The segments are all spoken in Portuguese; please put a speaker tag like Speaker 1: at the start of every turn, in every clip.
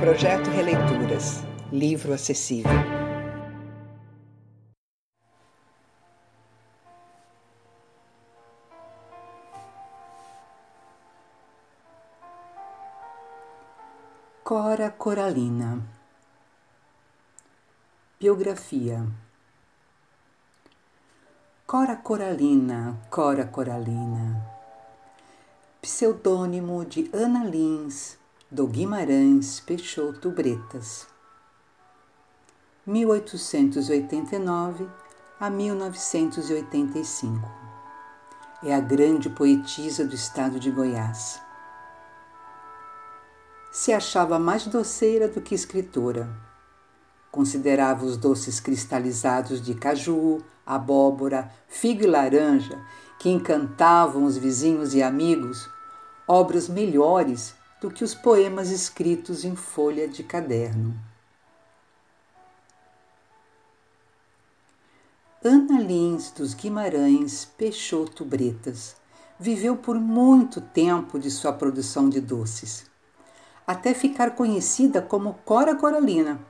Speaker 1: Projeto Releituras. Livro acessível. Cora Coralina. Biografia. Cora Coralina, Cora Coralina. Pseudônimo de Ana Lins do Guimarães Peixoto Bretas. 1889 a 1985 É a grande poetisa do estado de Goiás. Se achava mais doceira do que escritora. Considerava os doces cristalizados de caju, abóbora, figo e laranja, que encantavam os vizinhos e amigos, obras melhores do que os poemas escritos em folha de caderno. Ana Lins dos Guimarães Peixoto Bretas viveu por muito tempo de sua produção de doces até ficar conhecida como Cora Coralina,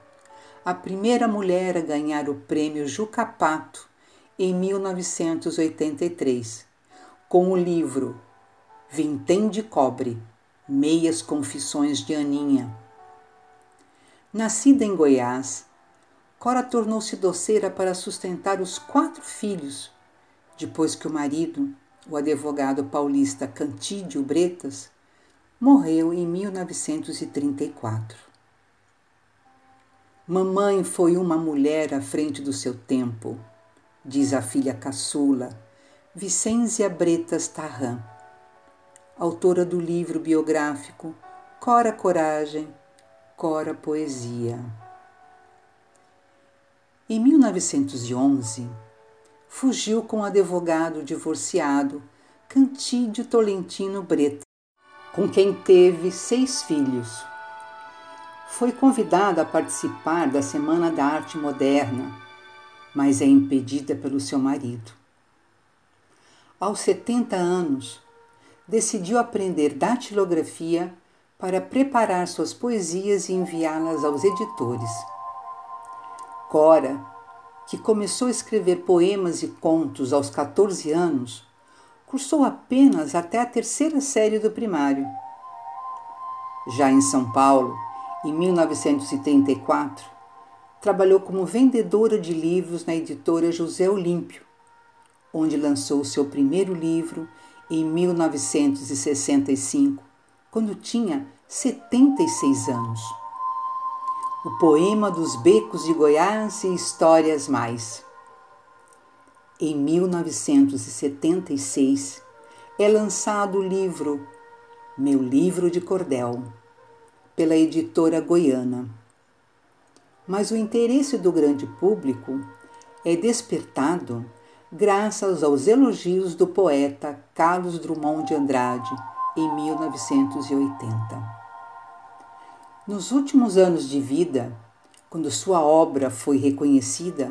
Speaker 1: a primeira mulher a ganhar o prêmio Jucapato em 1983, com o livro Vintém de Cobre Meias Confissões de Aninha. Nascida em Goiás, Cora tornou-se doceira para sustentar os quatro filhos, depois que o marido, o advogado paulista Cantídio Bretas, morreu em 1934. Mamãe foi uma mulher à frente do seu tempo, diz a filha caçula, Vicência Bretas Tarran, autora do livro biográfico Cora Coragem, Cora Poesia. Em 1911, fugiu com o advogado divorciado Cantídio Tolentino Bretas com quem teve seis filhos. Foi convidada a participar da Semana da Arte Moderna, mas é impedida pelo seu marido. Aos 70 anos, decidiu aprender datilografia para preparar suas poesias e enviá-las aos editores. Cora, que começou a escrever poemas e contos aos 14 anos, cursou apenas até a terceira série do primário. Já em São Paulo, em 1934, trabalhou como vendedora de livros na editora José Olímpio, onde lançou seu primeiro livro em 1965, quando tinha 76 anos. O Poema dos Becos de Goiás e Histórias Mais. Em 1976 é lançado o livro Meu Livro de Cordel, pela editora goiana. Mas o interesse do grande público é despertado graças aos elogios do poeta Carlos Drummond de Andrade em 1980. Nos últimos anos de vida, quando sua obra foi reconhecida,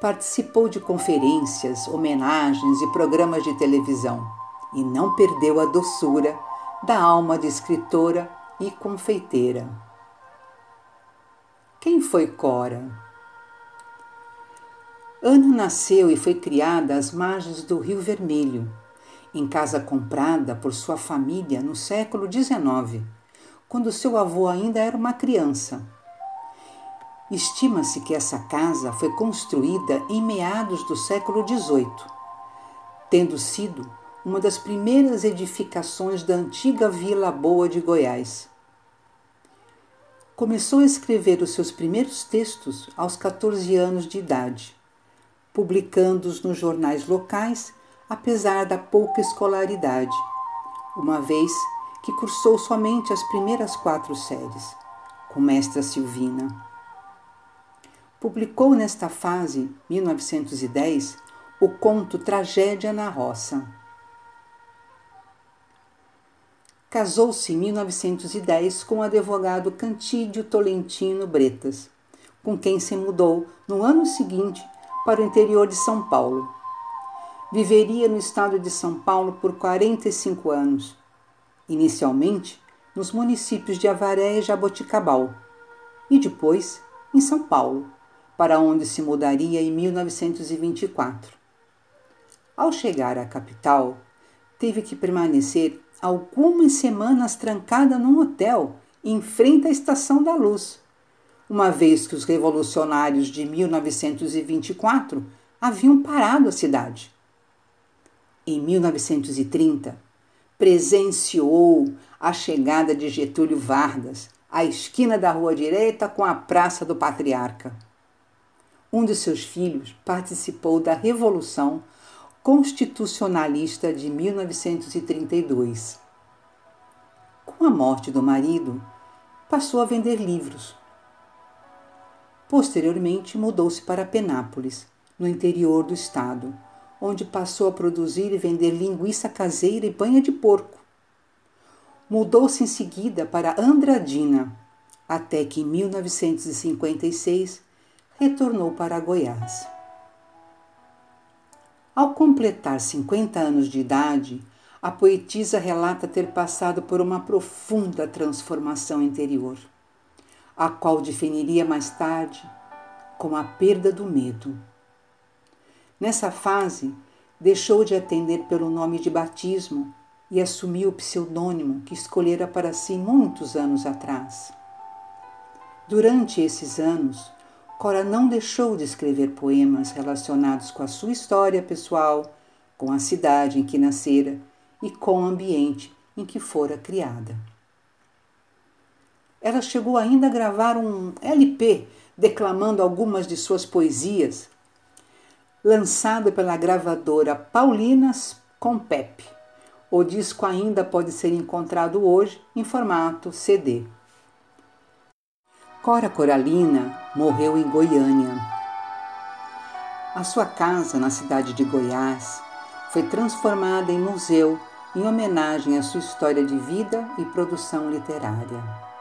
Speaker 1: participou de conferências, homenagens e programas de televisão e não perdeu a doçura da alma de escritora e confeiteira. Quem foi Cora? Ana nasceu e foi criada às margens do Rio Vermelho, em casa comprada por sua família no século XIX, quando seu avô ainda era uma criança Estima-se que essa casa foi construída em meados do século XVIII, tendo sido uma das primeiras edificações da antiga Vila Boa de Goiás. Começou a escrever os seus primeiros textos aos 14 anos de idade, publicando-os nos jornais locais, apesar da pouca escolaridade, uma vez que cursou somente as primeiras quatro séries, com mestra Silvina publicou nesta fase, 1910, o conto Tragédia na Roça. Casou-se em 1910 com o advogado Cantídio Tolentino Bretas, com quem se mudou no ano seguinte para o interior de São Paulo. Viveria no estado de São Paulo por 45 anos, inicialmente nos municípios de Avaré e Jaboticabal, e depois em São Paulo, para onde se mudaria em 1924. Ao chegar à capital, teve que permanecer algumas semanas trancada num hotel em frente à Estação da Luz, uma vez que os revolucionários de 1924 haviam parado a cidade. Em 1930, presenciou a chegada de Getúlio Vargas à esquina da Rua Direita com a Praça do Patriarca. Um de seus filhos participou da Revolução Constitucionalista de 1932. Com a morte do marido, passou a vender livros. Posteriormente, mudou-se para Penápolis, no interior do estado, onde passou a produzir e vender linguiça caseira e banha de porco. Mudou-se em seguida para Andradina, até que em 1956 retornou para Goiás. Ao completar 50 anos de idade, a poetisa relata ter passado por uma profunda transformação interior, a qual definiria mais tarde como a perda do medo. Nessa fase, deixou de atender pelo nome de batismo e assumiu o pseudônimo que escolhera para si muitos anos atrás. Durante esses anos, Cora não deixou de escrever poemas relacionados com a sua história pessoal, com a cidade em que nascera e com o ambiente em que fora criada. Ela chegou ainda a gravar um LP declamando algumas de suas poesias, lançado pela gravadora Paulinas Compep. O disco ainda pode ser encontrado hoje em formato CD. Cora Coralina morreu em Goiânia. A sua casa na cidade de Goiás foi transformada em museu em homenagem à sua história de vida e produção literária.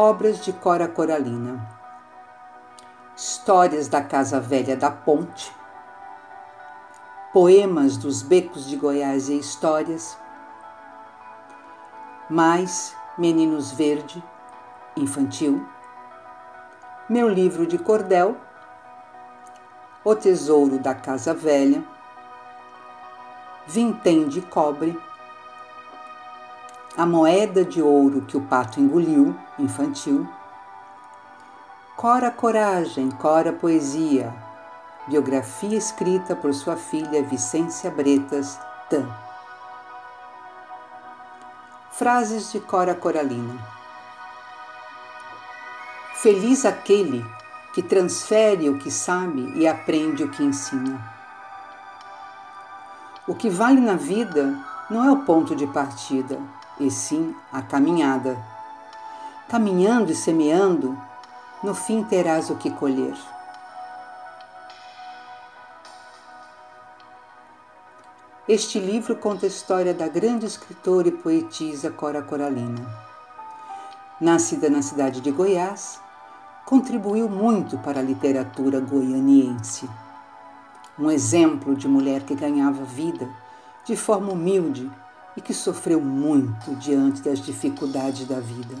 Speaker 1: Obras de Cora Coralina. Histórias da Casa Velha da Ponte. Poemas dos Becos de Goiás e Histórias. Mais Meninos Verde Infantil. Meu livro de cordel. O Tesouro da Casa Velha, Vintém de Cobre, A Moeda de Ouro que o Pato Engoliu, infantil, Cora Coragem, Cora Poesia, biografia escrita por sua filha Vicência Bretas, Tan. Frases de Cora Coralina. Feliz aquele que transfere o que sabe e aprende o que ensina. O que vale na vida não é o ponto de partida, e sim a caminhada. Caminhando e semeando, no fim terás o que colher. Este livro conta a história da grande escritora e poetisa Cora Coralina. Nascida na cidade de Goiás, contribuiu muito para a literatura goianiense. Um exemplo de mulher que ganhava vida de forma humilde e que sofreu muito diante das dificuldades da vida.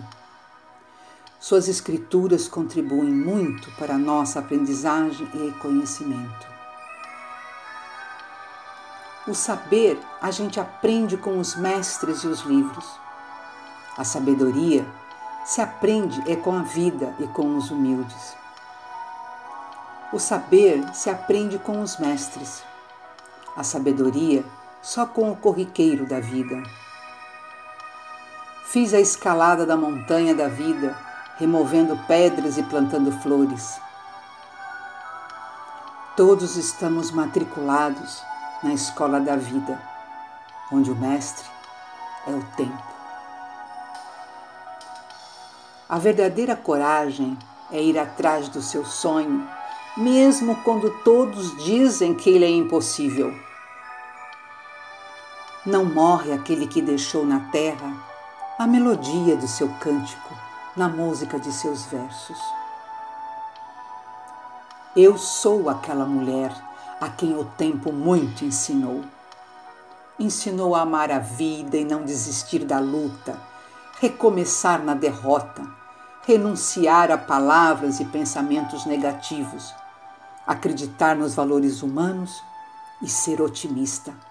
Speaker 1: Suas escrituras contribuem muito para a nossa aprendizagem e conhecimento. O saber a gente aprende com os mestres e os livros. A sabedoria se aprende é com a vida e com os humildes. O saber se aprende com os mestres. A sabedoria só com o corriqueiro da vida. Fiz a escalada da montanha da vida, removendo pedras e plantando flores. Todos estamos matriculados na escola da vida, onde o mestre é o tempo. A verdadeira coragem é ir atrás do seu sonho, mesmo quando todos dizem que ele é impossível. Não morre aquele que deixou na terra a melodia de seu cântico, na música de seus versos. Eu sou aquela mulher a quem o tempo muito ensinou. Ensinou a amar a vida e não desistir da luta, recomeçar na derrota, renunciar a palavras e pensamentos negativos, acreditar nos valores humanos e ser otimista